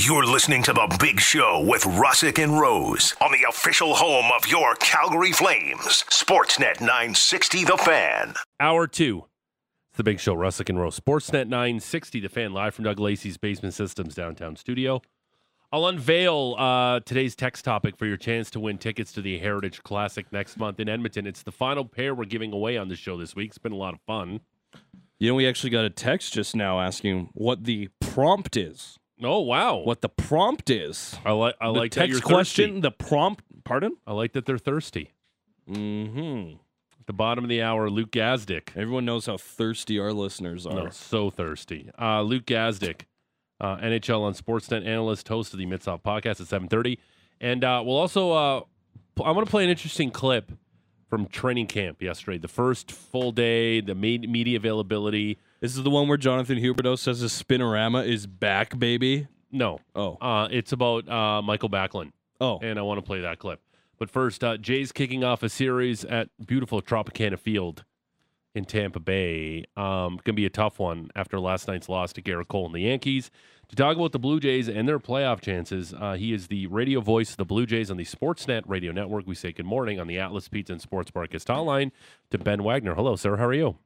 You're listening to The Big Show with Russick and Rose on the official home of your Calgary Flames, Sportsnet 960 The Fan. Hour two. It's the big show, Russick and Rose. Sportsnet 960, the fan, live from Doug Lacey's Basement Systems downtown studio. I'll unveil uh, today's text topic for your chance to win tickets to the Heritage Classic next month in Edmonton. It's the final pair we're giving away on the show this week. It's been a lot of fun. You know, we actually got a text just now asking what the prompt is. Oh wow! What the prompt is? I like. I the like that text you're question. thirsty. The prompt. Pardon? I like that they're thirsty. Mm-hmm. At the bottom of the hour, Luke Gazdic. Everyone knows how thirsty our listeners are. No, so thirsty. Uh, Luke Gazdic, uh, NHL on Sportsnet analyst, host of the Mitsoff podcast at 7:30, and uh, we'll also. Uh, I want to play an interesting clip from training camp yesterday, the first full day, the media availability. This is the one where Jonathan Huberdeau says his spinorama is back, baby. No, Oh, uh, it's about uh, Mikael Backlund, oh, and I want to play that clip. But first, uh, Jay's kicking off a series at beautiful Tropicana Field in Tampa Bay. Um, going to be a tough one after last night's loss to Gerrit Cole and the Yankees. To talk about the Blue Jays and their playoff chances, uh, he is the radio voice of the Blue Jays on the Sportsnet radio network. We say good morning on the Atlas Pizza and Sports Bar Hotline to Ben Wagner. Hello, sir. How are you?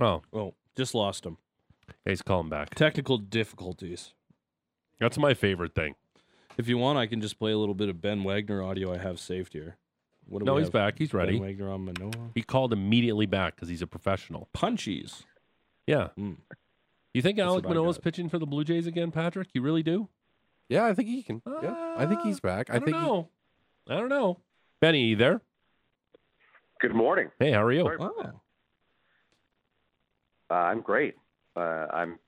Oh, oh, just lost him. he's calling back. Technical difficulties. That's my favorite thing. If you want, I can just play a little bit of Ben Wagner audio I have saved here. What do No, we he's have? back. He's ready. Ben Wagner on Manoah. He called immediately back because he's a professional. Punchies. Yeah. Mm. You think That's Alek what I Manoah's got. pitching for the Blue Jays again, Patrick? You really do? Yeah, I think he can. yeah, I think he's back. I, I, don't think he- know. I don't know. Benny, you there? Good morning. Hey, how are you? Sorry. Oh, Uh, I'm great. Uh, I'm.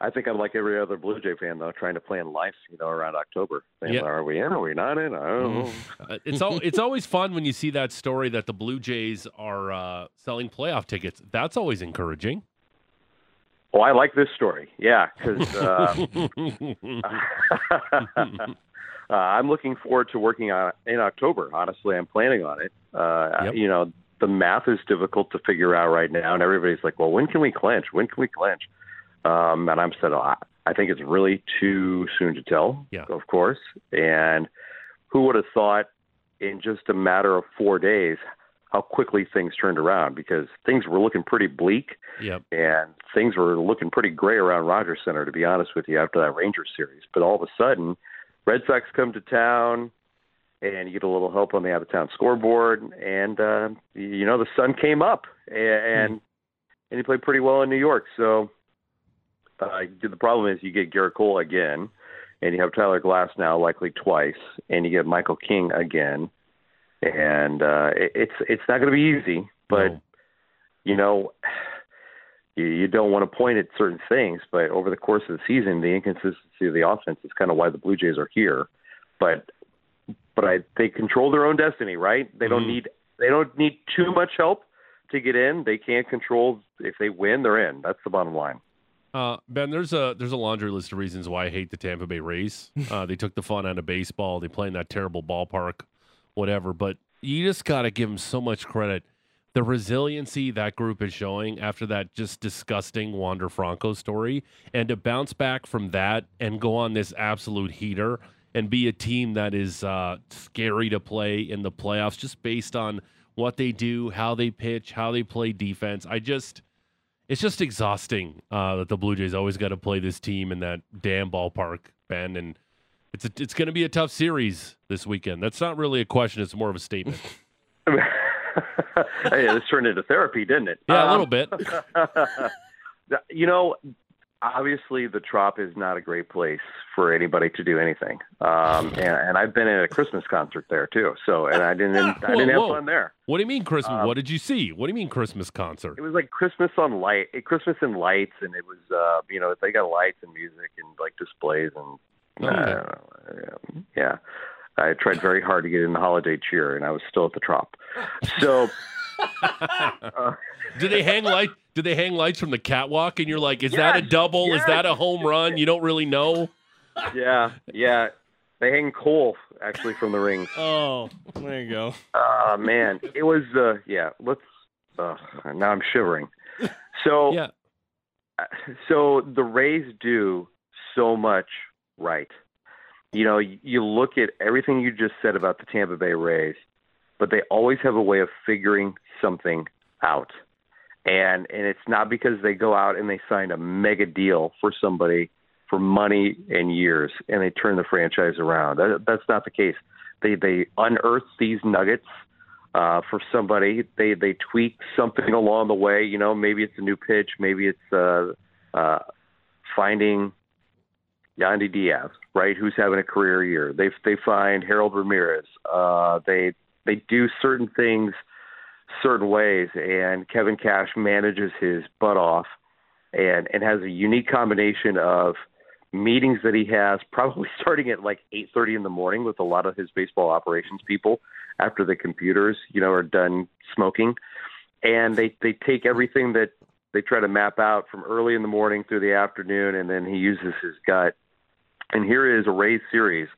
I think I'm like every other Blue Jay fan, though, trying to plan life, you know, around October. Saying, Yeah. Are we in? Are we not in? I don't know. Uh, it's all it's always fun when you see that story that the Blue Jays are uh, selling playoff tickets. That's always encouraging. Oh, I like this story. Yeah, because uh, uh, I'm looking forward to working on in October. Honestly, I'm planning on it. Uh, Yep. You know, the math is difficult to figure out right now, and everybody's like, "Well, when can we clinch? When can we clinch?" Um, and I'm said, I- I think it's really too soon to tell. Yeah. Of course. And who would have thought in just a matter of four days how quickly things turned around? Because things were looking pretty bleak yep. and things were looking pretty gray around Rogers Centre, to be honest with you, after that Rangers series. But all of a sudden, Red Sox come to town, and you get a little help on the out of town scoreboard, and uh, you know the sun came up, and and, and he played pretty well in New York. So uh, the problem is you get Gerrit Cole again, and you have Tyler Glasnow likely twice, and you get Michael King again, and uh, it, it's it's not going to be easy, but No. you know, you, you don't want to point at certain things, but over the course of the season, the inconsistency of the offense is kind of why the Blue Jays are here. But but I they control their own destiny, right? They don't Mhm. need they don't need too much help to get in. They can't control if they win, they're in. That's the bottom line. Uh, ben, there's a there's a laundry list of reasons why I hate the Tampa Bay Rays. Uh, they took the fun out of baseball. They play in that terrible ballpark, whatever. But you just got to give them so much credit. The resiliency that group is showing after that just disgusting Wander Franco story, and to bounce back from that and go on this absolute heater and be a team that is uh, scary to play in the playoffs, just based on what they do, how they pitch, how they play defense. I just it's just exhausting uh, that the Blue Jays always got to play this team in that damn ballpark, Ben. And it's a, it's going to be a tough series this weekend. That's not really a question; it's more of a statement. hey, this turned into therapy, didn't it? Yeah, a Um, little bit. you know, obviously the Trop is not a great place for anybody to do anything. Um, and, and I've been at a Christmas concert there too. So, and I didn't, I didn't have whoa. fun there. What do you mean Christmas? Um, what did you see? What do you mean Christmas concert? It was like Christmas on light, Christmas in lights, and it was, uh, you know, they got lights and music and like displays and, Oh, don't yeah. yeah. I tried very hard to get in the holiday cheer, and I was still at the Trop. So, uh, do they hang light? Do they hang lights from the catwalk? And you're like, is that a Yes, double? Is that a home run? You don't really know. yeah, yeah. They hang coal actually from the rings. oh, there you go. Oh man, it was uh yeah. Let's. Uh, now I'm shivering. So Yeah. so the Rays do so much right. You know, you look at everything you just said about the Tampa Bay Rays, but they always have a way of figuring something out. And and it's not because they go out and they sign a mega deal for somebody for money and years and they turn the franchise around. That, that's not the case. They they unearth these nuggets uh, for somebody. They they tweak something along the way. You know, maybe it's a new pitch, maybe it's uh, uh, finding Yandy Diaz, right, who's having a career year. They they find Harold Ramirez. Uh, they they do certain things certain ways, and Kevin Cash manages his butt off, and and has a unique combination of meetings that he has, probably starting at like 8:30 in the morning with a lot of his baseball operations people after the computers, you know, are done smoking, and they they take everything that they try to map out from early in the morning through the afternoon, and then he uses his gut. And here is a Rays series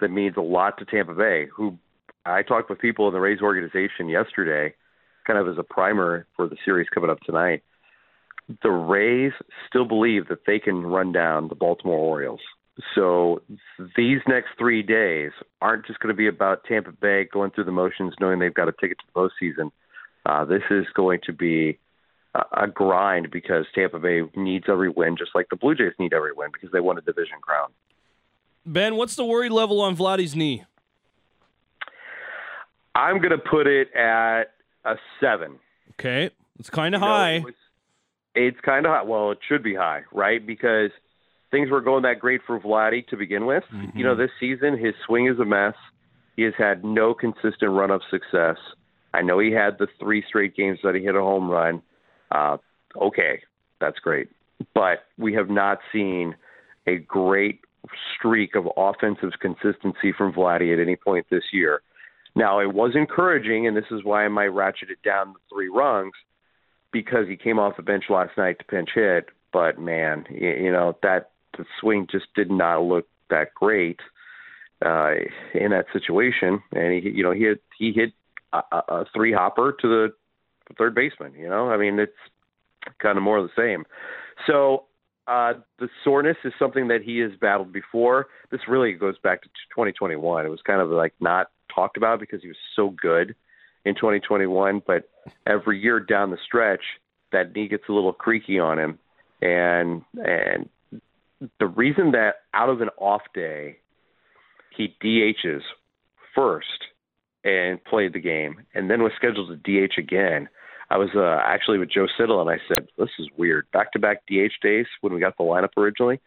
that means a lot to Tampa Bay, who I talked with people in the Rays organization yesterday, kind of as a primer for the series coming up tonight. The Rays still believe that they can run down the Baltimore Orioles. So these next three days aren't just going to be about Tampa Bay going through the motions, knowing they've got a ticket to the postseason. Uh, this is going to be a grind because Tampa Bay needs every win, just like the Blue Jays need every win because they won a division crown. Ben, what's the worry level on Vladdy's knee? I'm going to put it at a seven. Okay, it's kind of You know, high. it was- it's kind of high. Well, it should be high, right? Because things were going that great for Vladdy to begin with. Mm-hmm. You know, this season his swing is a mess. He has had no consistent run of success. I know he had the three straight games that he hit a home run. Uh, okay, that's great, but we have not seen a great streak of offensive consistency from Vladdy at any point this year. Now, it was encouraging, and this is why I might ratchet it down the three rungs because he came off the bench last night to pinch hit. But man, you, know that the swing just did not look that great uh, in that situation, and he, you know, he hit he hit a a three hopper to the third baseman. You know, I mean, it's kind of more of the same. So uh, the soreness is something that he has battled before. This really goes back to 2021. It was kind of like not talked about because he was so good in 2021, but every year down the stretch, that knee gets a little creaky on him, and and the reason that out of an off day, he DHs first and played the game, and then was scheduled to DH again. I was uh, actually with Joe Siddall, and I said, "This is weird." Back-to-back DH days when we got the lineup originally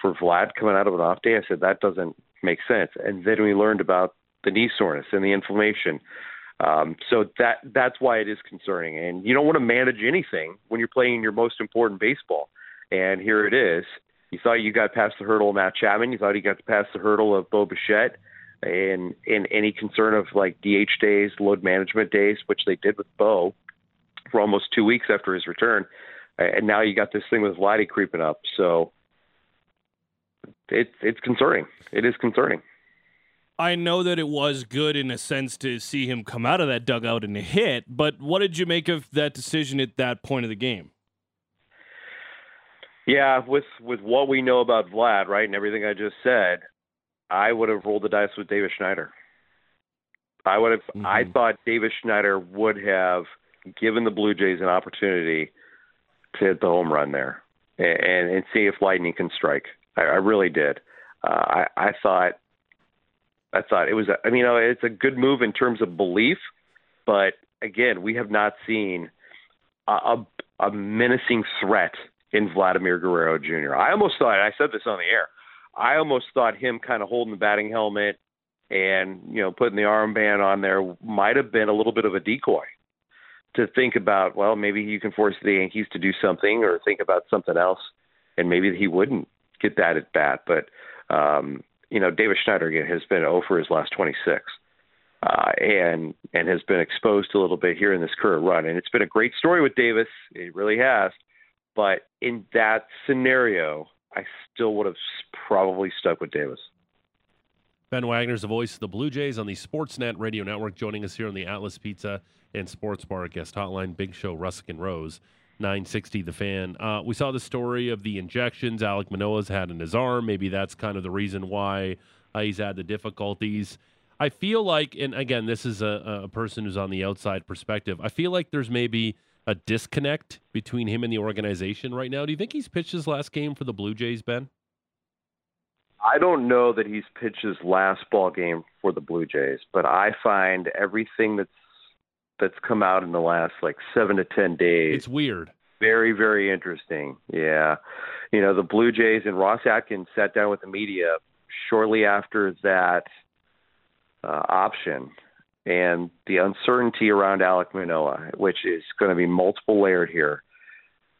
for Vlad coming out of an off day. I said that doesn't make sense. And then we learned about the knee soreness and the inflammation. Um, so that that's why it is concerning. And you don't want to manage anything when you're playing your most important baseball. And here it is. You thought you got past the hurdle of Matt Chapman. You thought you got past the hurdle of Bo Bichette. And and any concern of like DH days, load management days, which they did with Bo for almost two weeks after his return. And now you got this thing with Vladdy creeping up. So it's it's concerning. It is concerning. I know that it was good in a sense to see him come out of that dugout and hit, but what did you make of that decision at that point of the game? Yeah, with with what we know about Vlad, right, and everything I just said, I would have rolled the dice with Davis Schneider. I would have. I Mhm. thought Davis Schneider would have given the Blue Jays an opportunity to hit the home run there and and see if lightning can strike. I, I really did. Uh, I I thought. I thought it was. A, I mean, you know, it's a good move in terms of belief, but again, we have not seen a, a, a menacing threat in Vladimir Guerrero Jr. I almost thought. I said this on the air. I almost thought him kind of holding the batting helmet and you know putting the armband on there might have been a little bit of a decoy to think about. Well, maybe you can force the Yankees to do something or think about something else, and maybe he wouldn't get that at bat. But um, you know, Davis Schneider again has been over his last 26. Uh, and and has been exposed a little bit here in this current run, and it's been a great story with Davis. It really has, but in that scenario, I still would have probably stuck with Davis. Ben Wagner's the voice of the Blue Jays on the Sportsnet Radio Network, joining us here on the Atlas Pizza and Sports Bar guest hotline. Big Show, Russick and Rose. 960 The Fan. Uh, we saw the story of the injections Alek Manoah's had in his arm. Maybe that's kind of the reason why uh, he's had the difficulties. I feel like, and again, this is a, a person who's on the outside perspective. I feel like there's maybe a disconnect between him and the organization right now. Do you think he's pitched his last game for the Blue Jays, Ben? I don't know that he's pitched his last ball game for the Blue Jays, but I find everything that's that's come out in the last like seven to ten days. It's weird. Very, very interesting. Yeah. You know, the Blue Jays and Ross Atkins sat down with the media shortly after that uh, option and the uncertainty around Alek Manoah, which is going to be multiple layered here.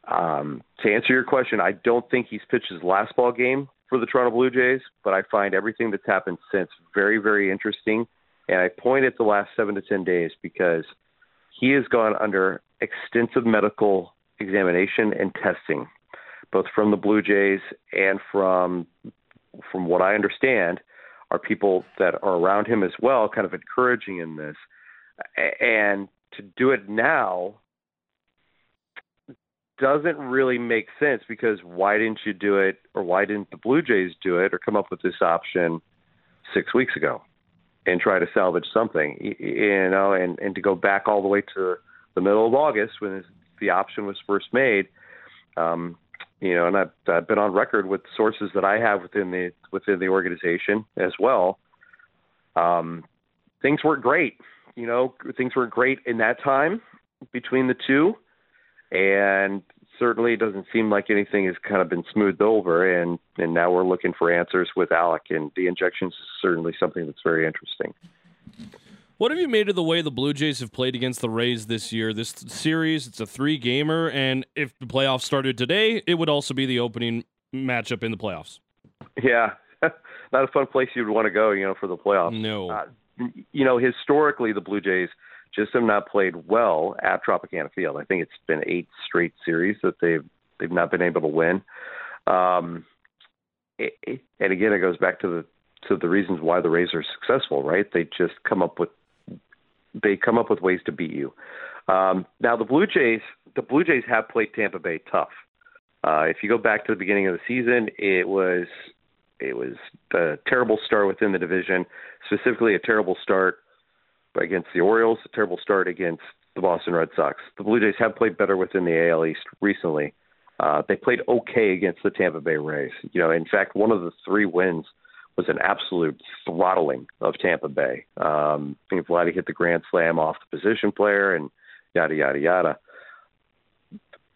Um, to answer your question, I don't think he's pitched his last ball game for the Toronto Blue Jays, but I find everything that's happened since very, very interesting. And I point at the last seven to 10 days because he has gone under extensive medical examination and testing, both from the Blue Jays and from, from what I understand, are people that are around him as well, kind of encouraging in this. And to do it now doesn't really make sense because why didn't you do it or why didn't the Blue Jays do it or come up with this option six weeks ago and try to salvage something, you know, and, and to go back all the way to the middle of August when the option was first made. Um, you know, and I've, I've been on record with sources that I have within the within the organization as well. Um, things weren't great. You know, things weren't great in that time between the two, and certainly it doesn't seem like anything has kind of been smoothed over. And and now we're looking for answers with Alek. and the injections is certainly something that's very interesting. What have you made of the way the Blue Jays have played against the Rays this year? This series, it's a three gamer, and if the playoffs started today, it would also be the opening matchup in the playoffs. Yeah, not a fun place you'd want to go, you know, for the playoffs. No. Uh, you know, historically, the Blue Jays just have not played well at Tropicana Field. I think it's been eight straight series that they've they've not been able to win. Um, it, it, and again, it goes back to the to the reasons why the Rays are successful, right? They just come up with they come up with ways to beat you. Um, now the Blue Jays, the Blue Jays have played Tampa Bay tough. Uh, if you go back to the beginning of the season, it was it was a terrible start within the division, specifically a terrible start against the Orioles, a terrible start against the Boston Red Sox. The Blue Jays have played better within the AL East recently. Uh, they played okay against the Tampa Bay Rays. You know, in fact, one of the three wins was an absolute throttling of Tampa Bay. Um, I think Vladdy hit the grand slam off the position player and yada yada yada.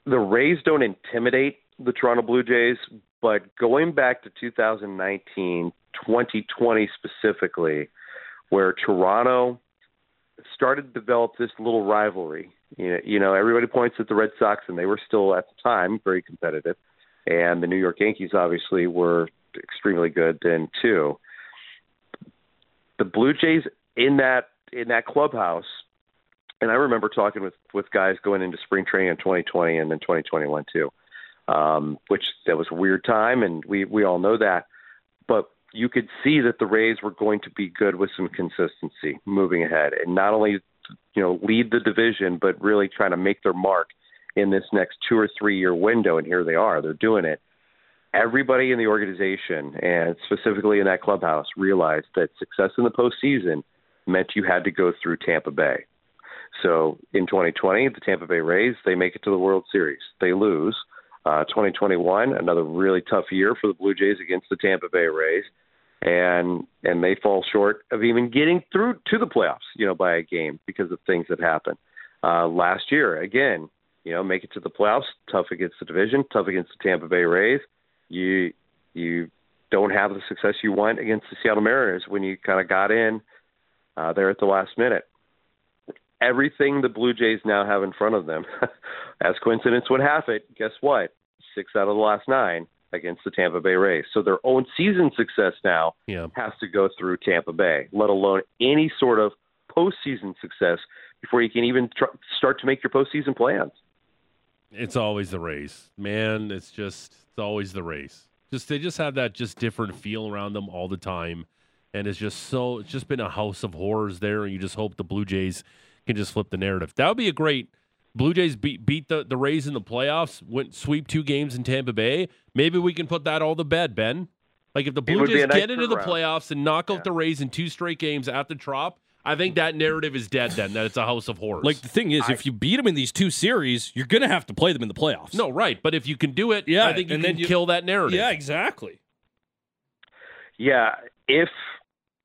The Rays don't intimidate the Toronto Blue Jays, but going back to 2019, 2020 specifically, where Toronto started to develop this little rivalry. You know, you know, everybody points at the Red Sox, and they were still at the time very competitive, and the New York Yankees obviously were extremely good then too. The Blue Jays in that in that clubhouse, and I remember talking with with guys going into spring training in 2020 and then 2021 too, um, which that was a weird time, and we we all know that. But you could see that the Rays were going to be good with some consistency moving ahead, and not only you know lead the division, but really trying to make their mark in this next two or three year window. And here they are; they're doing it everybody in the organization and specifically in that clubhouse realized that success in the postseason meant you had to go through Tampa Bay. So in 2020, the Tampa Bay Rays they make it to the World Series. They lose. Uh, 2021, another really tough year for the Blue Jays against the Tampa Bay Rays, and and they fall short of even getting through to the playoffs. You know, by a game because of things that happened uh, last year. Again, you know, make it to the playoffs, tough against the division, tough against the Tampa Bay Rays you you don't have the success you want against the Seattle Mariners when you kind of got in uh, there at the last minute. Everything the Blue Jays now have in front of them, as coincidence would have it, guess what? Six out of the last nine against the Tampa Bay Rays. So their own season success now yeah. has to go through Tampa Bay, let alone any sort of postseason success before you can even tr- start to make your postseason plans. It's always the Rays, man. It's just it's always the Rays. Just they just have that just different feel around them all the time, and it's just so it's just been a house of horrors there. And you just hope the Blue Jays can just flip the narrative. That would be a great Blue Jays beat beat the, the Rays in the playoffs, went sweep two games in Tampa Bay. Maybe we can put that all to bed, Ben. Like if the Blue Jays a nice get into the turnaround. playoffs and knock out Yeah. the Rays in two straight games at the Trop, I think that narrative is dead. Then that it's a house of horrors. Like the thing is, if you beat them in these two series, you're gonna have to play them in the playoffs. no, right? But if you can do it, Yeah, I think you and can then you- kill that narrative. Yeah, exactly. Yeah, if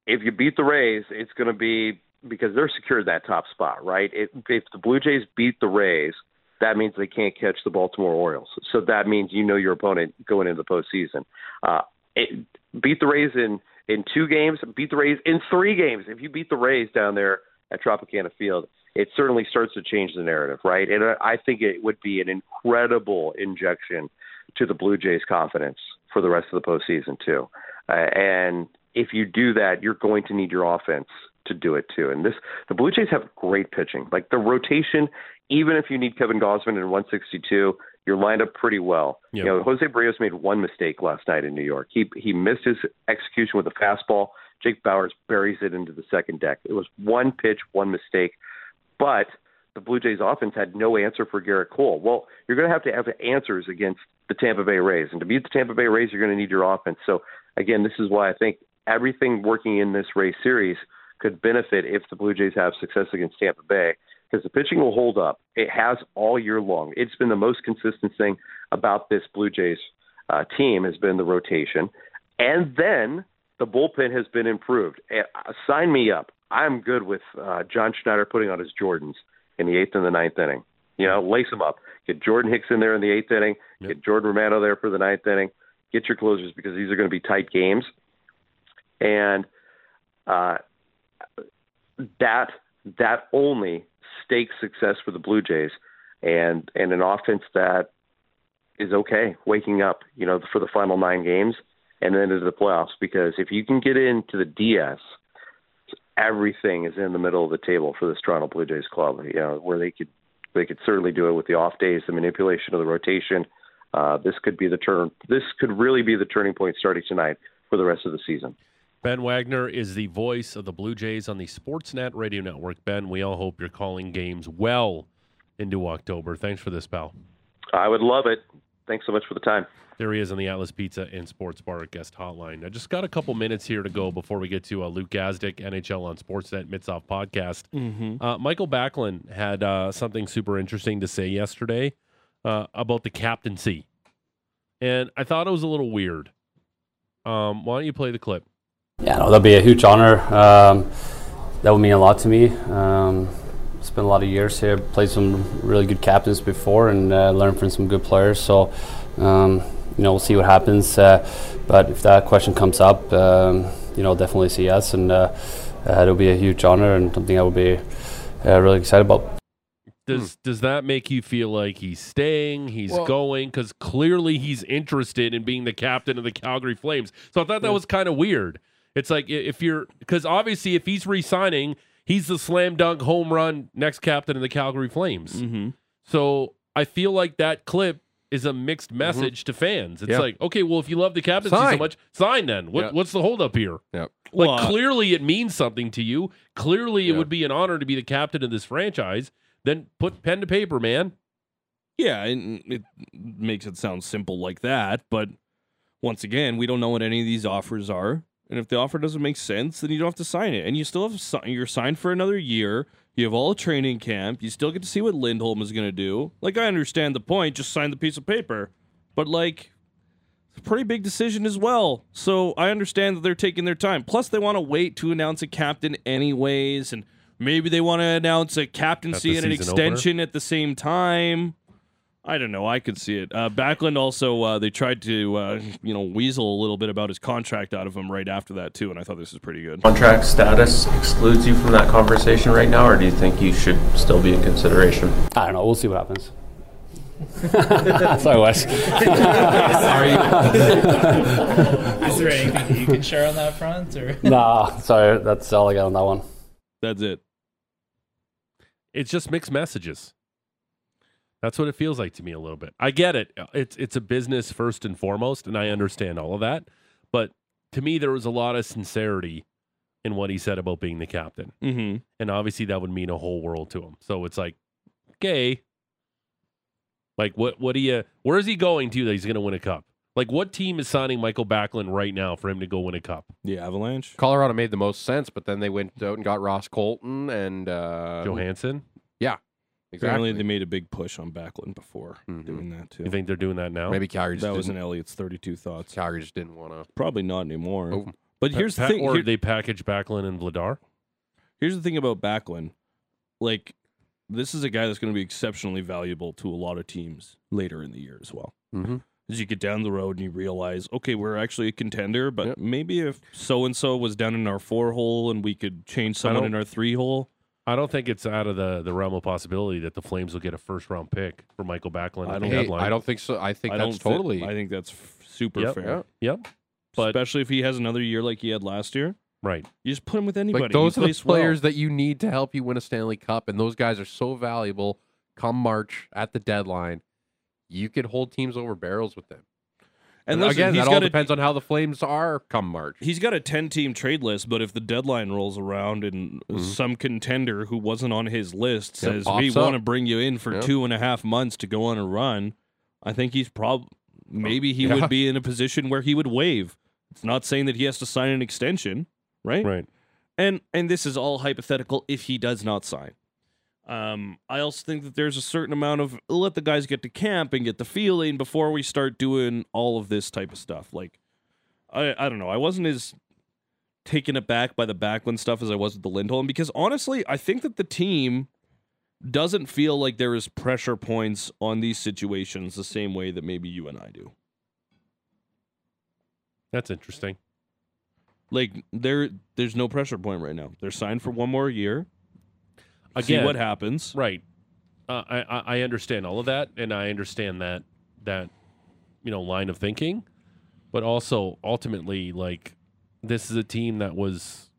if you beat the Rays, it's going to be because they're secured that top spot, right? If, if the Blue Jays beat the Rays, that means they can't catch the Baltimore Orioles. So that means you know your opponent going into the postseason. Uh, it, beat the Rays in in two games, beat the Rays in three games. If you beat the Rays down there at Tropicana Field, it certainly starts to change the narrative, right? And I I think it would be an incredible injection to the Blue Jays' confidence for the rest of the postseason too. Uh, and if you do that, you're going to need your offense to do it too. And this, the Blue Jays have great pitching. Like the rotation, even if you need Kevin Gausman in 162, you're lined up pretty well. Yep. You know, Jose Berrios made one mistake last night in New York. He he missed his execution with a fastball. Jake Bauers buries it into the second deck. It was one pitch, one mistake, but the Blue Jays offense had no answer for Gerrit Cole. Well, you're going to have to have answers against the Tampa Bay Rays, and to beat the Tampa Bay Rays, you're going to need your offense. So again, this is why I think everything working in this Rays series could benefit if the Blue Jays have success against Tampa Bay because the pitching will hold up. It has all year long. It's been the most consistent thing about this Blue Jays uh, team has been the rotation, and then the bullpen has been improved. Uh, sign me up. I'm good with uh, John Schneider putting on his Jordans in the eighth and the ninth inning. You know, lace them up. Get Jordan Hicks in there in the eighth inning. Yep. Get Jordan Romano there for the ninth inning. Get your closers because these are going to be tight games. And uh, that that only stakes success for the Blue Jays, and and an offense that is okay waking up, you know, for the final nine games and then into the playoffs. Because if you can get into the DS, everything is in the middle of the table for this Toronto Blue Jays club. You know, where they could they could certainly do it with the off days, the manipulation of the rotation. Uh, this could be the turn. This could really be the turning point starting tonight for the rest of the season. Ben Wagner is the voice of the Blue Jays on the Sportsnet Radio Network. Ben, we all hope you're calling games well into October. Thanks for this, pal. I would love it. Thanks so much for the time. There he is on the Atlas Pizza and Sports Bar guest hotline. I just got a couple minutes here to go before we get to uh, Luke Gazdic, NHL on Sportsnet Mitsoff podcast. Mm-hmm. Uh, Mikael Backlund had uh, something super interesting to say yesterday uh, about the captaincy, and I thought it was a little weird. Um, why don't you play the clip? Yeah, no, that'd be a huge honor. Um, that would mean a lot to me. Um, spent a lot of years here, played some really good captains before, and uh, learned from some good players. So, um, you know, we'll see what happens. Uh, but if that question comes up, um, you know, definitely say yes, and uh, uh, it'll be a huge honor and something I will be uh, really excited about. Does does that make you feel like he's staying, he's Well- going? Because clearly he's interested in being the captain of the Calgary Flames. So I thought that was kind of weird. It's like if you're because obviously if he's re-signing, he's the slam dunk home run next captain of the Calgary Flames. Mm-hmm. So I feel like that clip is a mixed message to fans. It's Yeah. like, okay, well, if you love the captaincy so much, sign then. What, Yeah. What's the holdup here? Yep. Like Well, uh, clearly it means something to you. Clearly it Yeah. would be an honor to be the captain of this franchise. Then put pen to paper, man. Yeah, and it makes it sound simple like that, but once again, we don't know what any of these offers are. And if the offer doesn't make sense, then you don't have to sign it. And you still have you're signed for another year. You have all training camp. You still get to see what Lindholm is going to do. Like I understand the point, just sign the piece of paper. But like it's a pretty big decision as well. So I understand that they're taking their time. Plus they want to wait to announce a captain anyways and maybe they want to announce a captaincy and an season opener? extension at the same time. I don't know. I could see it. Uh, Backlund also, uh, they tried to, uh, you know, weasel a little bit about his contract out of him right after that too, and I thought this was pretty good. contract status excludes you from that conversation right now, or do you think you should still be in consideration? I don't know. We'll see what happens. Sorry, Wes. Is there anything you can share on that front? Or nah, sorry. That's all I got on that one. That's it. It's just mixed messages. That's what it feels like to me a little bit. I get it. It's it's a business first and foremost, and I understand all of that. But to me, there was a lot of sincerity in what he said about being the captain, Mm-hmm. and obviously that would mean a whole world to him. So it's like, okay, Like what? What do you? Where is he going to that he's going to win a cup? Like what team is signing Mikael Backlund right now for him to go win a cup? The Avalanche. Colorado made the most sense, but then they went out and got Ross Colton and uh, Johansen. Apparently, they made a big push on Backlund before Mhm. doing that too. You think they're doing that now? Maybe Calgary just that was didn't, Elliotte's 32 thoughts. Calgary just didn't want to. Probably not anymore. Oh. But here's the Pa- thing. Or here- they package Backlund and Vladar. here's the thing about Backlund. Like, this is a guy that's going to be exceptionally valuable to a lot of teams later in the year as well. Mm-hmm. As you get down the road and you realize, okay, we're actually a contender, but Yep. maybe if so and so was down in our four hole and we could change someone in our three hole. I don't think it's out of the, the realm of possibility that the Flames will get a first round pick for Mikael Backlund. I at the don't- Hey. I don't think so. I think I that's don't totally. I think that's f- super Yep. fair. Yep. but- Especially if he has another year like he had last year. Right. You just put him with anybody. like those he are the plays well. players that you need to help you win a Stanley Cup, and those guys are so valuable. Come March at the deadline, you could hold teams over barrels with them. And And listen, again, that all a- depends on how the Flames are come March. He's got a 10 team trade list, but if the deadline rolls around and Mhm. some contender who wasn't on his list says, We want to bring you in for Yeah. two and a half months to go on a run, I think he's probably maybe he Yeah. would be in a position where he would waive. It's not saying that he has to sign an extension, right? Right. And and this is all hypothetical if he does not sign. Um, I also think that there's a certain amount of let the guys get to camp and get the feeling before we start doing all of this type of stuff. Like, I I don't know. I wasn't as taken aback by the Backlund stuff as I was with the Lindholm because honestly, I think that the team doesn't feel like there is pressure points on these situations the same way that maybe you and I do. That's interesting. Like there, there's no pressure point right now. They're signed for one more year. See Again, what happens. Right. Uh, I I I understand all of that, and I understand that that you know line of thinking, but also ultimately, like this is a team that was,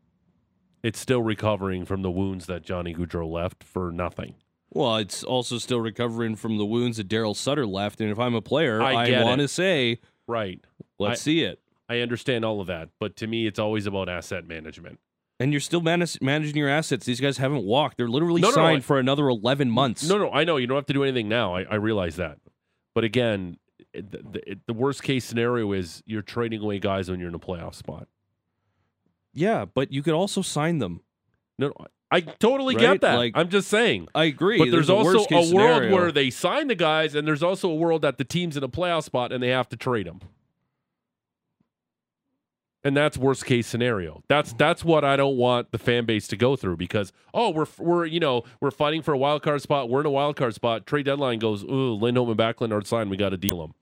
it's still recovering from the wounds that Johnny Gaudreau left for nothing. Well, it's also still recovering from the wounds that Darryl Sutter left, and if I'm a player, I I, want to say, Right. let's I- see it. I understand all of that, but to me, it's always about asset management. And you're still managing your assets. These guys haven't walked. They're literally No, no, signed I- for another 11 months. No, no, I know you don't have to do anything now. I, I realize that, but again, it, the, the, the worst case scenario is you're trading away guys when you're in a playoff spot. Yeah, but you could also sign them. No, no, I totally Right? get that. Like- I'm just saying. I agree. But there's, a also worst-case a world scenario. where they sign the guys, and there's also a world that the team's in a playoff spot and they have to trade them. And that's worst case scenario. That's that's what I don't want the fan base to go through because oh we're we're you know we're fighting for a wild card spot. We're in a wild card spot. Trade deadline goes. Ooh, Lindholm and Backlund are signed. We got to deal them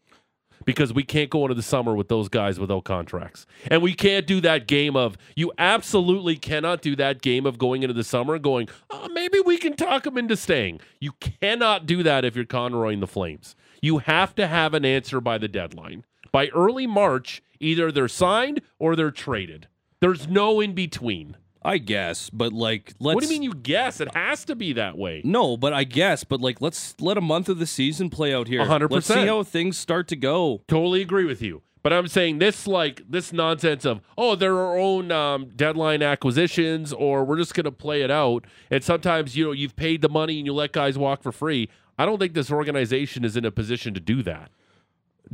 because we can't go into the summer with those guys without contracts. And we can't do that game of, you absolutely cannot do that game of going into the summer going, oh, maybe we can talk them into staying. You cannot do that if you're Conroying the Flames. You have to have an answer by the deadline. By early March, either they're signed or they're traded. There's no in between. I guess, but like, let's. What do you mean you guess? It has to be that way. No, but I guess, but like, let's let a month of the season play out here. A hundred Let's see how things start to go. Totally agree with you. But I'm saying this like this nonsense of oh they're our own um, deadline acquisitions or we're just gonna play it out. And sometimes you know you've paid the money and you let guys walk for free. I don't think this organization is in a position to do that.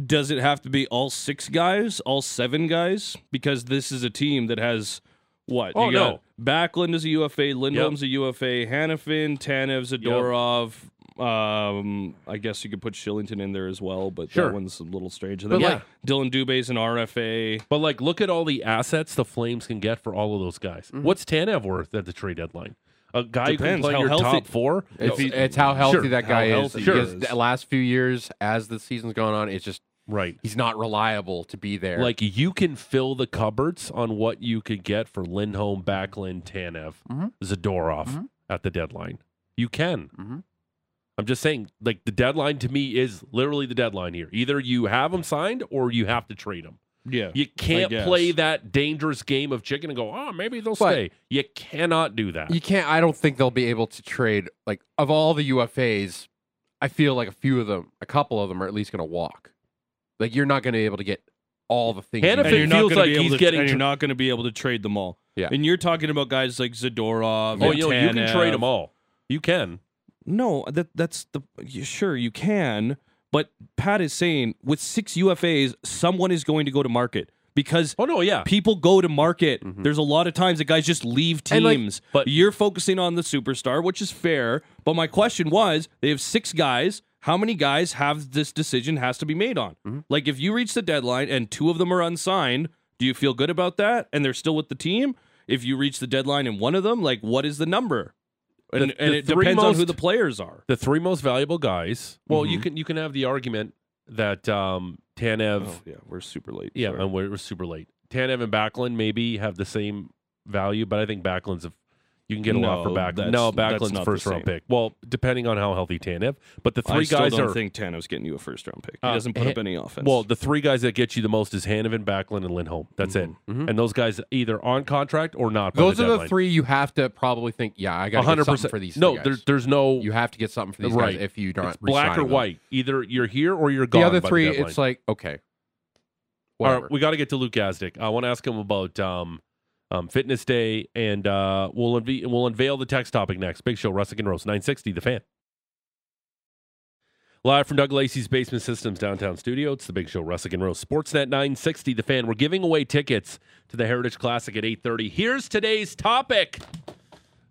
Does it have to be all six guys, all seven guys? Because this is a team that has what? Oh, you got Backlund is a UFA, Lindholm's a UFA, Hanifin, Tanev, Zadorov. Um, I guess you could put Kylington in there as well, but Sure. that one's a little strange. And But then like- Dillon Dubé's an RFA. But like, look at all the assets the Flames can get for all of those guys. What's Tanev worth at the trade deadline? A guy who can play how your healthy- top four. It's, No, it's how healthy Sure. that How guy is. healthy he Because is. the last few years, as the season's gone on, it's just right. he's not reliable to be there. Like you can fill the cupboards on what you could get for Lindholm, Backlund, Tanev, Mhm. Zadorov Mhm. at the deadline. You can. Mhm. I'm just saying, like the deadline to me is literally the deadline here. Either you have them signed or you have to trade them. Yeah. You can't play that dangerous game of chicken and go, oh, maybe they'll But- stay. You cannot do that. you can't. I don't think they'll be able to trade. Like of all the UFAs, I feel like a few of them, a couple of them, are at least going to walk. Like you're not going to be able to get all the things. you Hanifin and need. you're not feels gonna like be able he's to, getting and you're not going to be able to trade them all. Yeah. And you're talking about guys like Zadorov. oh, and you know, you can Tanev. trade them all. You can. No, that that's the yeah, sure you can, But Pat is saying with six UFAs, someone is going to go to market because Oh no, yeah. people go to market. There's a lot of times that guys just leave And, like, teams. but- you're focusing on the superstar, which is fair. But my question was, they have six guys. How many guys have this decision has to be made on? Mm-hmm. Like if you reach the deadline and two of them are unsigned, do you feel good about that? And they're still with the team. If you reach the deadline and one of them, like what is the number? And, The- and the it depends on who the players are. the three most valuable guys. Well, you Mhm. can you can have the argument that um, Tanev, Oh yeah, we're super late. yeah, Sorry. and we're, we're super late. Tanev and Backlund maybe have the same value, but I think Backlund's a you can get a lot for No, Backlund. that's- No, that's Backlund's not the first round same. pick. Well, depending on how healthy Tanev, but the I three still guys don't are think Tanev's getting you a first round pick. He Uh, doesn't put Ha- up any offense. well, the three guys that get you the most is Hanifin, Backlund, and Lindholm. That's it. Mhm. And those guys either on contract or not. by Those the are the deadline. three you have to probably think. Yeah, I got to get hundred something percent for these. No, guys. there's there's no you have to get something for these right. guys if you don't it's black or re-sign them. white. Either you're here or you're gone. The other by three, deadline. it's like okay, All whatever. right, we got to get to Luke Gazdic. I want to ask him about um, um, Fitness Day, and uh, we'll unve- we'll unveil the text topic next. Big Show, Russick and Rose, nine sixty, the fan. Live from Doug Lacey's Basement Systems downtown studio, it's the Big Show, Russick and Rose, Sportsnet nine sixty, the fan. We're giving away tickets to the Heritage Classic at eight thirty. Here's today's topic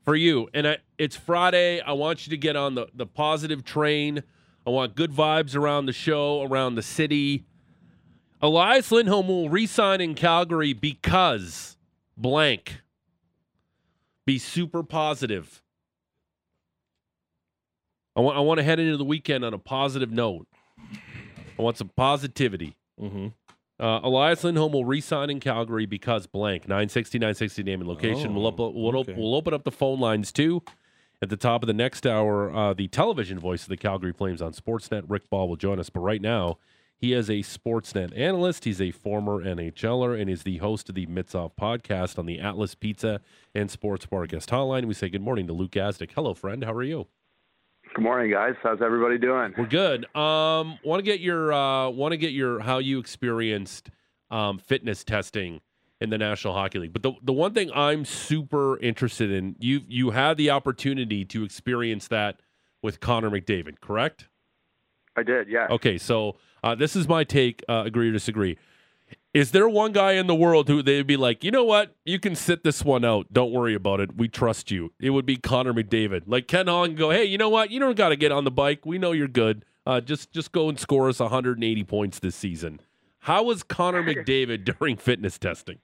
for you, and I, it's Friday. I want you to get on the the positive train. I want good vibes around the show, around the city. Elias Lindholm will resign in Calgary because blank. Be super positive. I want I want to head into the weekend on a positive note. I want some positivity. mm-hmm. Uh, Elias Lindholm will resign in Calgary because blank. 960, 960 name and location. we'll, up, Oh, we'll, op- we'll open up the phone lines too. At the top of the next hour, uh, the television voice of the Calgary Flames on Sportsnet, Rick Ball, will join us. But right now, he is a Sportsnet analyst. He's a former NHLer and is the host of the Mitzoff podcast on the Atlas Pizza and Sports Bar guest hotline. We say good morning to Luke Gazdic. Hello, friend. How are you? Good morning, guys. How's everybody doing? We're good. Um, want to get your uh, want to get your how you experienced um, fitness testing in the National Hockey League. But the the one thing I'm super interested in you you had the opportunity to experience that with Connor McDavid, correct? I did, yeah. Okay, so uh, this is my take. Uh, agree or disagree? Is there one guy in the world who they'd be like, you know what, you can sit this one out. Don't worry about it. We trust you. It would be Connor McDavid. Like Ken Hong go, hey, you know what? You don't got to get on the bike. We know you're good. Uh, just just go and score us 180 points this season. How was Connor McDavid during fitness testing?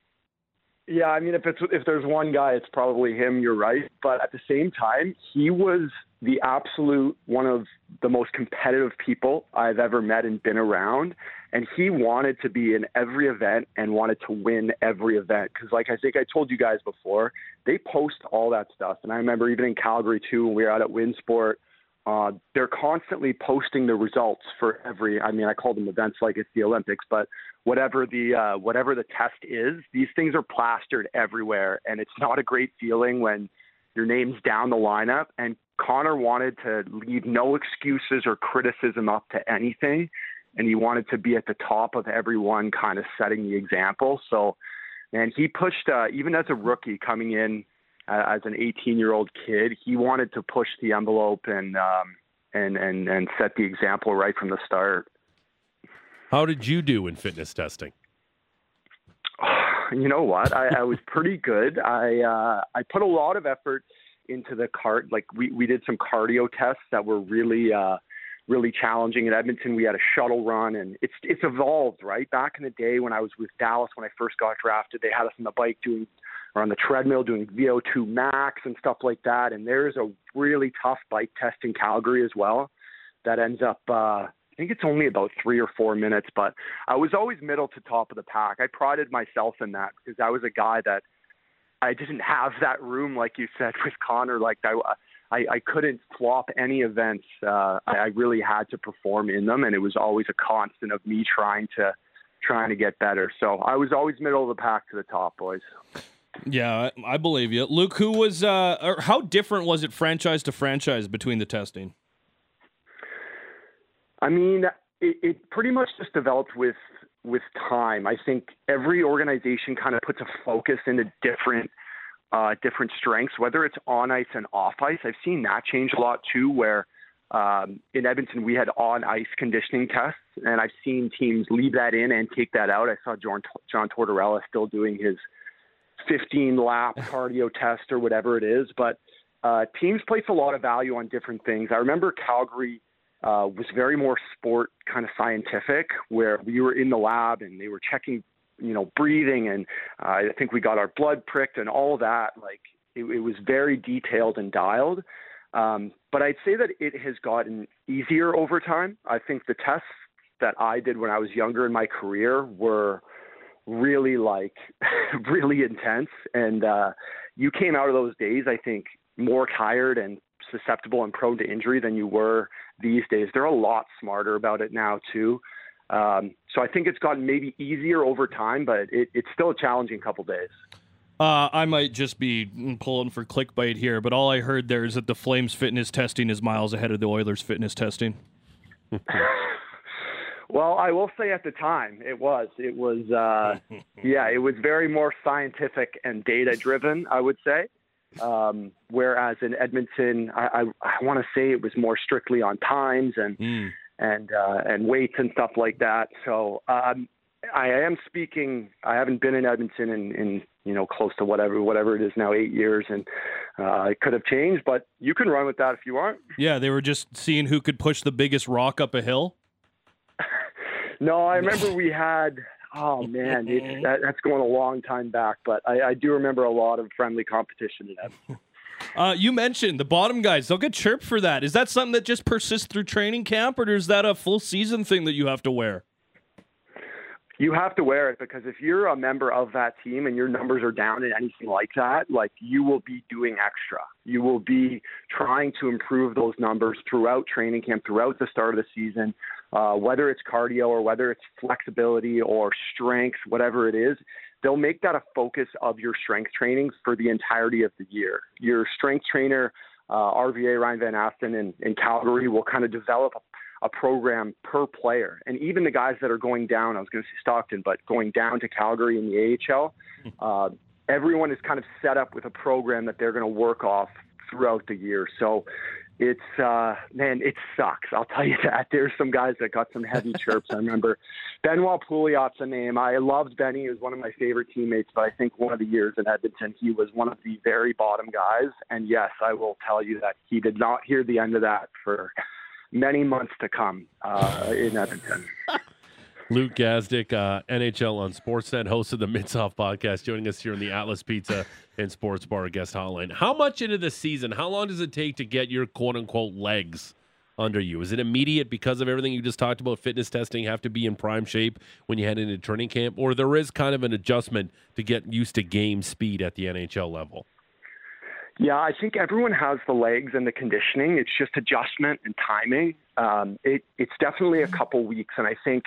Yeah, I mean, if it's if there's one guy, it's probably him. You're right, but at the same time, he was the absolute one of the most competitive people I've ever met and been around, and he wanted to be in every event and wanted to win every event. Because, like I think I told you guys before, they post all that stuff, and I remember even in Calgary too, when we were out at Winsport. Uh, they're constantly posting the results for every. I mean, I call them events like it's the Olympics, but whatever the uh, whatever the test is, these things are plastered everywhere, and it's not a great feeling when your name's down the lineup. And Connor wanted to leave no excuses or criticism up to anything, and he wanted to be at the top of everyone, kind of setting the example. So, man, he pushed uh, even as a rookie coming in as an 18 year old kid, he wanted to push the envelope and um, and and and set the example right from the start. How did you do in fitness testing? you know what? I, I was pretty good. I uh, I put a lot of effort into the cart. Like we we did some cardio tests that were really uh, really challenging. In Edmonton, we had a shuttle run, and it's it's evolved. Right back in the day when I was with Dallas when I first got drafted, they had us on the bike doing or on the treadmill doing VO2 max and stuff like that. And there's a really tough bike test in Calgary as well that ends up. Uh, I think it's only about three or four minutes, but I was always middle to top of the pack. I prided myself in that because I was a guy that I didn't have that room, like you said, with Connor. Like I, I, I couldn't flop any events. Uh, I, I really had to perform in them, and it was always a constant of me trying to, trying to get better. So I was always middle of the pack to the top, boys. Yeah, I, believe you, Luke. Who was? Uh, or how different was it, franchise to franchise, between the testing? I mean, it, it pretty much just developed with with time. I think every organization kind of puts a focus into different uh, different strengths, whether it's on ice and off ice. I've seen that change a lot too, where um, in Edmonton, we had on ice conditioning tests, and I've seen teams leave that in and take that out. I saw John, John Tortorella still doing his 15 lap cardio test or whatever it is. But uh, teams place a lot of value on different things. I remember Calgary uh, was very more sport kind of scientific, where we were in the lab and they were checking, you know, breathing, and uh, I think we got our blood pricked and all of that. Like it, it was very detailed and dialed. Um, but I'd say that it has gotten easier over time. I think the tests that I did when I was younger in my career were really like really intense and uh you came out of those days I think more tired and susceptible and prone to injury than you were these days. They're a lot smarter about it now too. Um, so I think it's gotten maybe easier over time, but it, it's still a challenging couple days. Uh, I might just be pulling for clickbait here, but all I heard there is that the Flames fitness testing is miles ahead of the Oilers fitness testing. well, I will say at the time it was. It was, uh, yeah, it was very more scientific and data driven, I would say. Um, whereas in Edmonton, I, I, I want to say it was more strictly on times and mm. and uh, and weights and stuff like that. So um, I am speaking. I haven't been in Edmonton in, in you know close to whatever whatever it is now, eight years, and uh, it could have changed. But you can run with that if you want. Yeah, they were just seeing who could push the biggest rock up a hill. No, I remember we had Oh man, it, that, that's going a long time back, but I, I, do remember a lot of friendly competition in that. Uh, you mentioned the bottom guys; they'll get chirped for that. Is that something that just persists through training camp, or is that a full season thing that you have to wear? You have to wear it because if you're a member of that team and your numbers are down in anything like that, like you will be doing extra. You will be trying to improve those numbers throughout training camp, throughout the start of the season, uh, whether it's cardio or whether it's flexibility or strength, whatever it is. They'll make that a focus of your strength training for the entirety of the year. Your strength trainer, uh, RVA Ryan Van Asten in, in Calgary, will kind of develop a a program per player. And even the guys that are going down, I was going to say Stockton, but going down to Calgary in the AHL, uh, everyone is kind of set up with a program that they're going to work off throughout the year. So it's uh man, it sucks. I'll tell you that. There's some guys that got some heavy chirps. I remember Benoit Pouliot's a name. I loved Benny. He was one of my favorite teammates, but I think one of the years in Edmonton, he was one of the very bottom guys. And yes, I will tell you that he did not hear the end of that for many months to come uh, in Edmonton. Luke Gazdic, uh, NHL on Sportsnet, host of the Mitsoff podcast, joining us here in the Atlas Pizza and Sports Bar guest hotline. How much into the season? How long does it take to get your quote unquote legs under you? Is it immediate because of everything you just talked about? Fitness testing have to be in prime shape when you head into training camp, or there is kind of an adjustment to get used to game speed at the NHL level? Yeah, I think everyone has the legs and the conditioning. It's just adjustment and timing. Um, it, it's definitely a couple weeks, and I think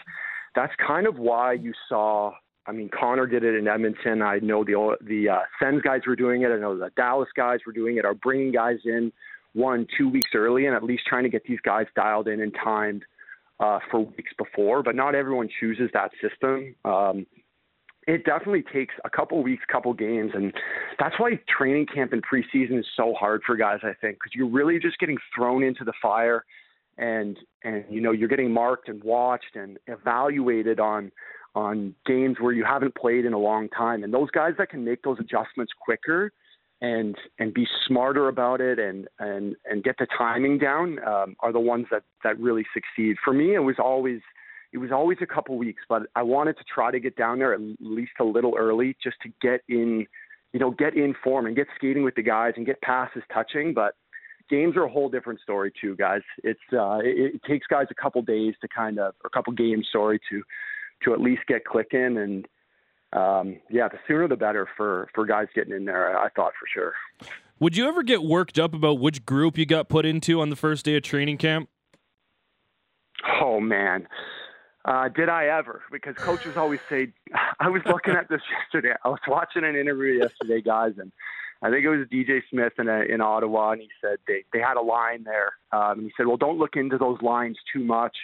that's kind of why you saw. I mean, Connor did it in Edmonton. I know the the uh, Sens guys were doing it. I know the Dallas guys were doing it. Are bringing guys in one, two weeks early, and at least trying to get these guys dialed in and timed uh, for weeks before. But not everyone chooses that system. Um, it definitely takes a couple weeks, couple games, and that's why training camp and preseason is so hard for guys. I think because you're really just getting thrown into the fire, and and you know you're getting marked and watched and evaluated on on games where you haven't played in a long time. And those guys that can make those adjustments quicker and and be smarter about it and and and get the timing down um, are the ones that that really succeed. For me, it was always it was always a couple weeks, but I wanted to try to get down there at least a little early just to get in, you know, get in form and get skating with the guys and get passes touching. But games are a whole different story too, guys. It's uh, it, it takes guys a couple days to kind of, or a couple games, sorry, to to at least get clicking and um, yeah, the sooner the better for for guys getting in there. I thought for sure. Would you ever get worked up about which group you got put into on the first day of training camp? Oh man, uh, did I ever? Because coaches always say, I was looking at this yesterday. I was watching an interview yesterday, guys, and I think it was DJ Smith in, a, in Ottawa, and he said they, they had a line there. Um, and he said, well, don't look into those lines too much.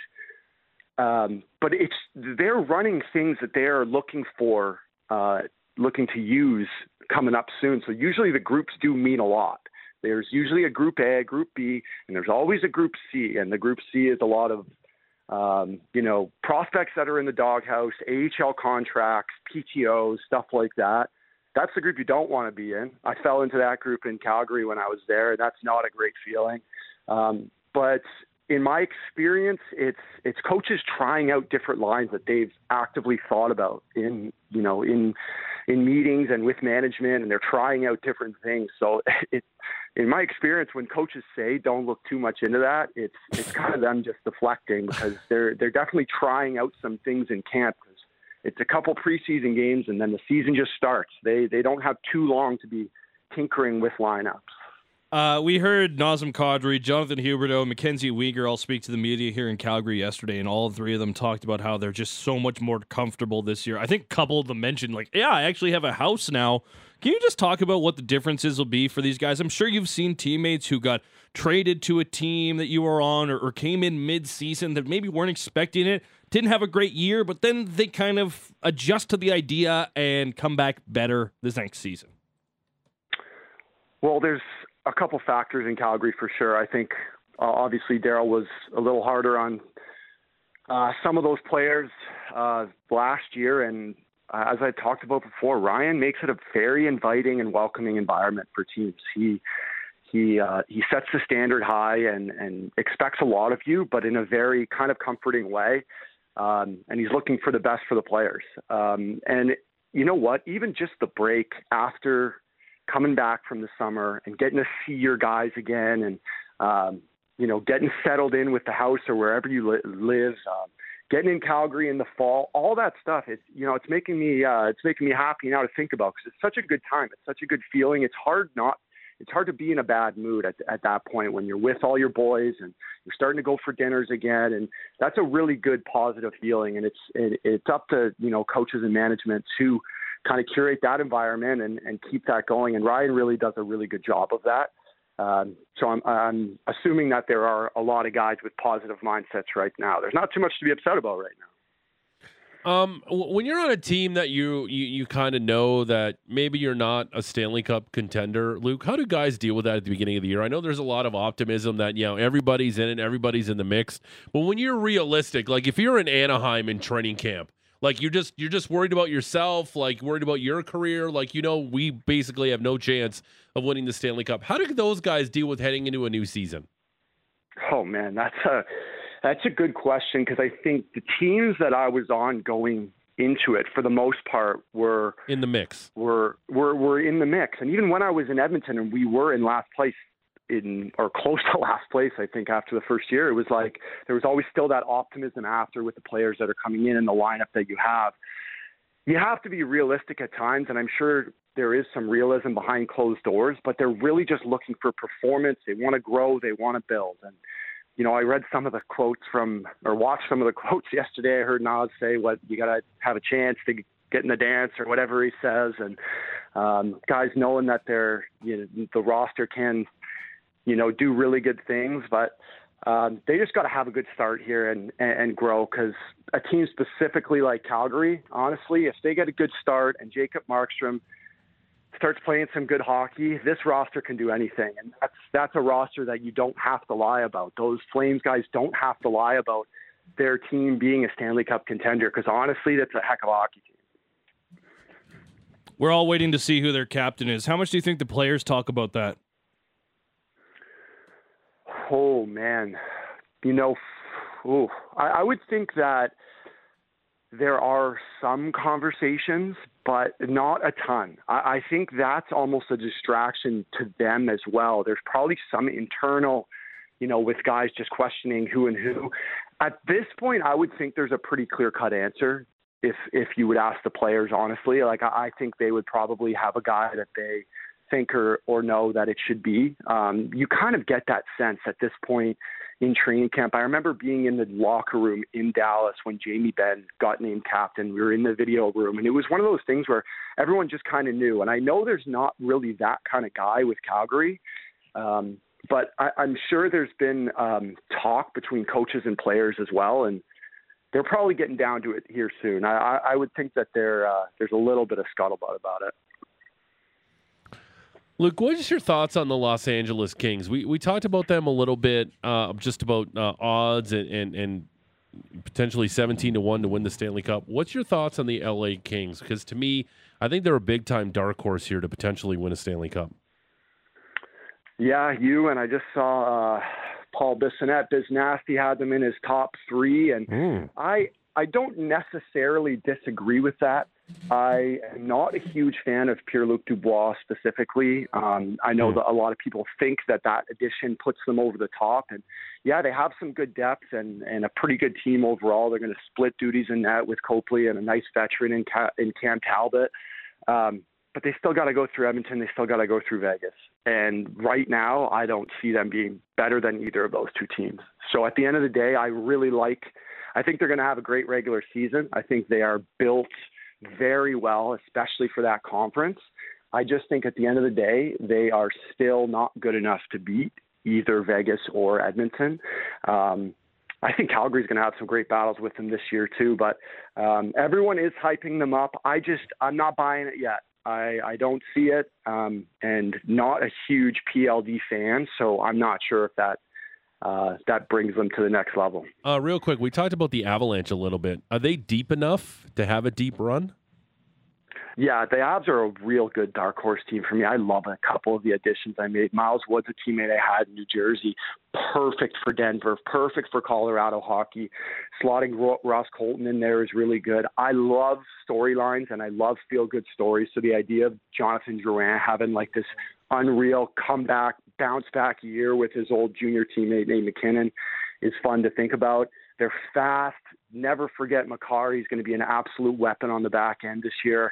Um, but it's they're running things that they're looking for, uh, looking to use coming up soon. So usually the groups do mean a lot. There's usually a Group A, a Group B, and there's always a Group C. And the Group C is a lot of um, you know, prospects that are in the doghouse, AHL contracts, PTOs, stuff like that. That's the group you don't want to be in. I fell into that group in Calgary when I was there. And that's not a great feeling. Um, but in my experience, it's it's coaches trying out different lines that they've actively thought about in you know in in meetings and with management, and they're trying out different things. So it in my experience, when coaches say don't look too much into that, it's it's kind of them just deflecting because they're they're definitely trying out some things in camp. It's a couple preseason games and then the season just starts. They they don't have too long to be tinkering with lineups. Uh, we heard Nazem Kadri, Jonathan Huberdeau, Mackenzie Weegar all speak to the media here in Calgary yesterday, and all three of them talked about how they're just so much more comfortable this year. I think a couple of them mentioned, like, yeah, I actually have a house now can you just talk about what the differences will be for these guys? I'm sure you've seen teammates who got traded to a team that you were on or, or came in mid season that maybe weren't expecting it, didn't have a great year, but then they kind of adjust to the idea and come back better this next season. Well, there's a couple factors in Calgary for sure. I think uh, obviously Darryl was a little harder on uh, some of those players uh, last year, and as I talked about before, Ryan makes it a very inviting and welcoming environment for teams. He he uh, he sets the standard high and and expects a lot of you, but in a very kind of comforting way. Um, and he's looking for the best for the players. Um, and you know what? Even just the break after coming back from the summer and getting to see your guys again, and um, you know, getting settled in with the house or wherever you li- live. Um, getting in Calgary in the fall, all that stuff. It's you know, it's making me uh, it's making me happy now to think about because it's such a good time. It's such a good feeling. It's hard not. It's hard to be in a bad mood at, at that point when you're with all your boys and you're starting to go for dinners again, and that's a really good positive feeling. And it's it, it's up to you know coaches and management to kind of curate that environment and, and keep that going. And Ryan really does a really good job of that. Um, so I'm, I'm assuming that there are a lot of guys with positive mindsets right now. There's not too much to be upset about right now. Um, when you're on a team that you you, you kind of know that maybe you're not a Stanley Cup contender, Luke, how do guys deal with that at the beginning of the year? I know there's a lot of optimism that you know everybody's in it, everybody's in the mix. But when you're realistic, like if you're in Anaheim in training camp, like you're just you're just worried about yourself, like worried about your career, like you know we basically have no chance of winning the Stanley Cup. How do those guys deal with heading into a new season? Oh man, that's a that's a good question because I think the teams that I was on going into it for the most part were in the mix. Were were were in the mix. And even when I was in Edmonton and we were in last place in or close to last place, I think after the first year, it was like there was always still that optimism after with the players that are coming in and the lineup that you have. You have to be realistic at times, and I'm sure there is some realism behind closed doors, but they're really just looking for performance. They want to grow, they want to build. And, you know, I read some of the quotes from, or watched some of the quotes yesterday. I heard Nas say, what, you got to have a chance to get in the dance or whatever he says. And um, guys knowing that they're, you know, the roster can, you know, do really good things, but um, they just got to have a good start here and, and, and grow because a team specifically like Calgary, honestly, if they get a good start and Jacob Markstrom – starts playing some good hockey, this roster can do anything, and that's that's a roster that you don't have to lie about. Those Flames guys don't have to lie about their team being a Stanley Cup contender because honestly, that's a heck of a hockey team. We're all waiting to see who their captain is. How much do you think the players talk about that? Oh man, you know, ooh, I, I would think that there are some conversations, but not a ton. I, I think that's almost a distraction to them as well. There's probably some internal, you know, with guys just questioning who and who. At this point, I would think there's a pretty clear cut answer. If if you would ask the players honestly, like I, I think they would probably have a guy that they think or, or know that it should be. Um, you kind of get that sense at this point in training camp. I remember being in the locker room in Dallas when Jamie Benn got named captain. We were in the video room, and it was one of those things where everyone just kind of knew. And I know there's not really that kind of guy with Calgary. Um, but I, I'm sure there's been um, talk between coaches and players as well, and they're probably getting down to it here soon. I, I would think that there uh, there's a little bit of scuttlebutt about it. Luke, what is your thoughts on the Los Angeles Kings? We we talked about them a little bit, uh, just about uh, odds and, and and potentially seventeen to one to win the Stanley Cup. What's your thoughts on the LA Kings? Because to me, I think they're a big time dark horse here to potentially win a Stanley Cup. Yeah, you and I just saw uh, Paul Bissonnette, Biz Nasty had them in his top three, and I I don't necessarily disagree with that. I am not a huge fan of Pierre Luc Dubois specifically. Um, I know that a lot of people think that that addition puts them over the top, and yeah, they have some good depth and and a pretty good team overall. They're going to split duties in that with Copley and a nice veteran in Ca- in Cam Talbot. Um, but they still got to go through Edmonton. They still got to go through Vegas. And right now, I don't see them being better than either of those two teams. So at the end of the day, I really like. I think they're going to have a great regular season. I think they are built very well, especially for that conference. I just think at the end of the day, they are still not good enough to beat either Vegas or Edmonton. Um, I think Calgary's going to have some great battles with them this year too, but um, everyone is hyping them up. I just I'm not buying it yet. I, I don't see it, um, and not a huge PLD fan, so I'm not sure if that uh, that brings them to the next level. Uh, real quick, we talked about the Avalanche a little bit. Are they deep enough to have a deep run? Yeah, the Avs are a real good dark horse team for me. I love a couple of the additions I made. Miles Woods, a teammate I had in New Jersey, perfect for Denver, perfect for Colorado hockey. Slotting Ross Colton in there is really good. I love storylines and I love feel good stories. So the idea of Jonathan Drouin having like this unreal comeback, bounce back year with his old junior teammate Nate McKinnon is fun to think about. They're fast. Never forget Makar. He's going to be an absolute weapon on the back end this year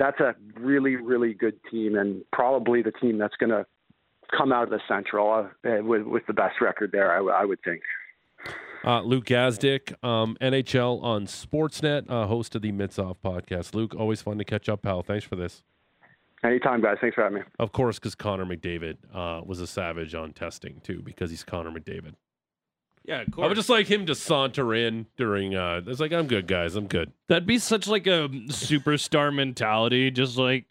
that's a really, really good team, and probably the team that's going to come out of the Central uh, with, with the best record there. I, w- I would think. Uh, Luke Gazdic, um, NHL on Sportsnet, uh, host of the Mitsoff podcast. Luke, always fun to catch up, pal. Thanks for this. Anytime, guys. Thanks for having me. Of course, because Connor McDavid uh, was a savage on testing too, because he's Connor McDavid. Yeah, of I would just like him to saunter in during. Uh, it's like I'm good, guys. I'm good. That'd be such like a superstar mentality. Just like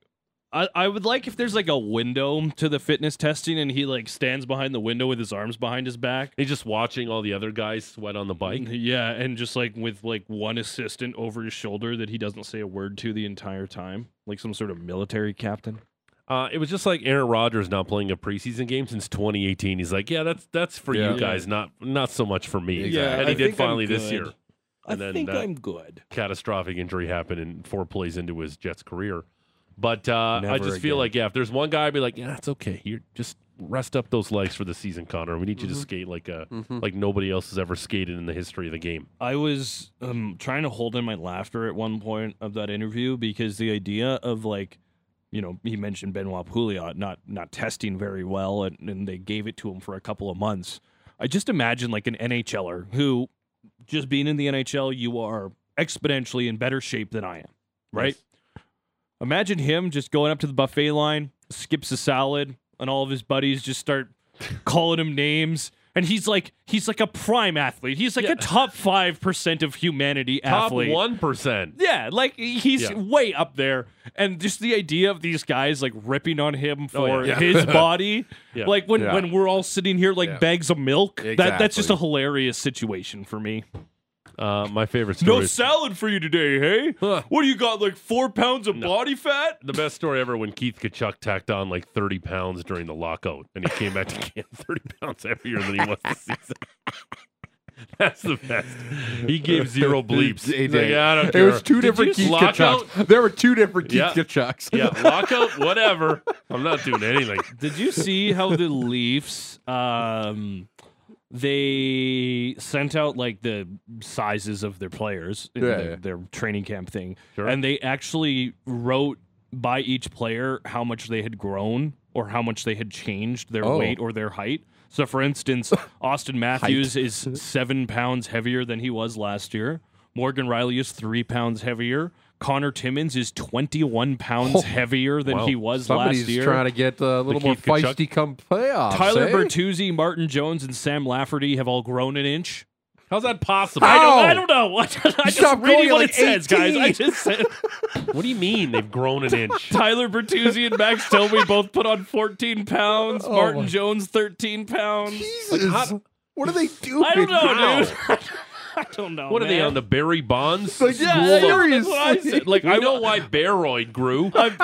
I, I would like if there's like a window to the fitness testing and he like stands behind the window with his arms behind his back. He's just watching all the other guys sweat on the bike. Yeah, and just like with like one assistant over his shoulder that he doesn't say a word to the entire time, like some sort of military captain. Uh, it was just like Aaron Rodgers not playing a preseason game since 2018. He's like, yeah, that's that's for Yeah. you guys, not not so much for me. Yeah, and he I did finally this good. year. I And then think I'm good. Catastrophic injury happened in four plays into his Jets career. But uh, I Never just feel like yeah, if there's one guy, I'd be like, yeah, it's okay. You just rest up those legs for the season, Connor. We need you to Mhm. skate like a Mhm. like nobody else has ever skated in the history of the game. I was um, trying to hold in my laughter at one point of that interview because the idea of like, you know, he mentioned Benoit Pouliot not not testing very well, and, and they gave it to him for a couple of months. I just imagine like an NHLer who, just being in the NHL, you are exponentially in better shape than I am, right? Imagine him just going up to the buffet line, skips a salad, and all of his buddies just start calling him names. And he's like he's like a prime athlete. He's like a top five percent of humanity Top athlete. one percent. Yeah, like he's Yeah. way up there. And just the idea of these guys like ripping on him Oh, for yeah. his body. Yeah. Like when, Yeah. when we're all sitting here like Yeah. bags of milk. That that's just a hilarious situation for me. Uh, my favorite story. No salad for you today, hey? What do you got, like four pounds of body fat? the best story ever when Keith Tkachuk tacked on like 30 pounds during the lockout and he came back to camp 30 pounds heavier than he was this season. That's the best. He gave zero bleeps. He He's did. like, "Yeah, I don't It was two different Keith lockout? Tkachuks. There were two different Keith Yeah. Tkachuks. Yeah, lockout, whatever. I'm not doing anything. Did you see how the Leafs um they sent out like the sizes of their players in Yeah, their, yeah. their training camp thing, and they actually wrote by each player how much they had grown or how much they had changed their Oh. weight or their height. So, for instance, Auston Matthews is seven pounds heavier than he was last year. Morgan Rielly is three pounds heavier. Connor Timmins is 21 pounds Oh, heavier than wow. he was last year. trying to get a little more Tkachuk- feisty come playoffs. Tyler eh? Bertuzzi, Martin Jones, and Sam Lafferty have all grown an inch. How's that possible? I don't, I How? don't know. I just, I just stopped reading growing at what like it says, guys. I just said What do you mean they've grown an inch? Tyler Bertuzzi and Max Domi both put on 14 pounds. Oh Martin my- Jones 13 pounds. Jesus. what are they doing? I don't know, How? dude. I don't know. What are they man. on the Barry Bonds Like, school? Yeah, of- that's what I said. Like I I know why Baroid grew. I'm,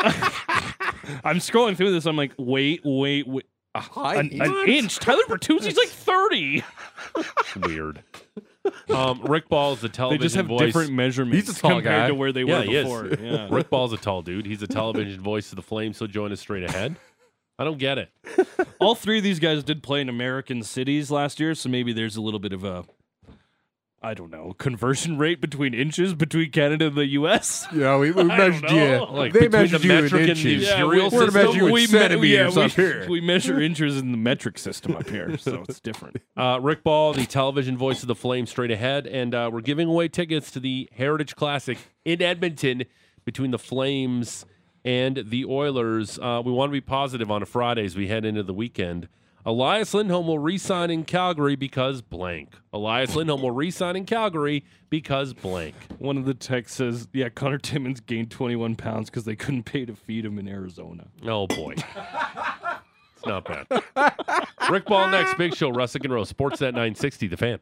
I'm scrolling through this. I'm like, wait, wait, wait. High An, an inch? inch. Tyler Bertuzzi's like 30. Weird. Um, Rick Ball's the They television just have voice. different measurements He's a tall compared guy. to where they Yeah, were he is. before. Yeah. Rick Ball's a tall dude. He's a television voice of the Flames. So join us straight ahead. I don't get it. All three of these guys did play in American cities last year, so maybe there's a little bit of a, I don't know, conversion rate between inches between Canada and the U.S. Yeah, we, we measured you. Like they measured the you in metric and the inches. Yeah, we- We're system? measuring you in we me- centimeters yeah, up we, here. We measure inches in the metric system up here, so it's different. Uh, Rick Ball, the television voice of the Flames, straight ahead, and uh, we're giving away tickets to the Heritage Classic in Edmonton between the Flames and the Oilers. Uh, we want to be positive on a Friday as we head into the weekend. Elias Lindholm will re-sign in Calgary because blank. Elias Lindholm will re-sign in Calgary because blank. One of the texts says, "Yeah, Connor Timmins gained 21 pounds because they couldn't pay to feed him in Arizona." Oh boy, it's not bad. Rick Ball next. Big Show. Russick and Rose. Sportsnet 960. The Fan.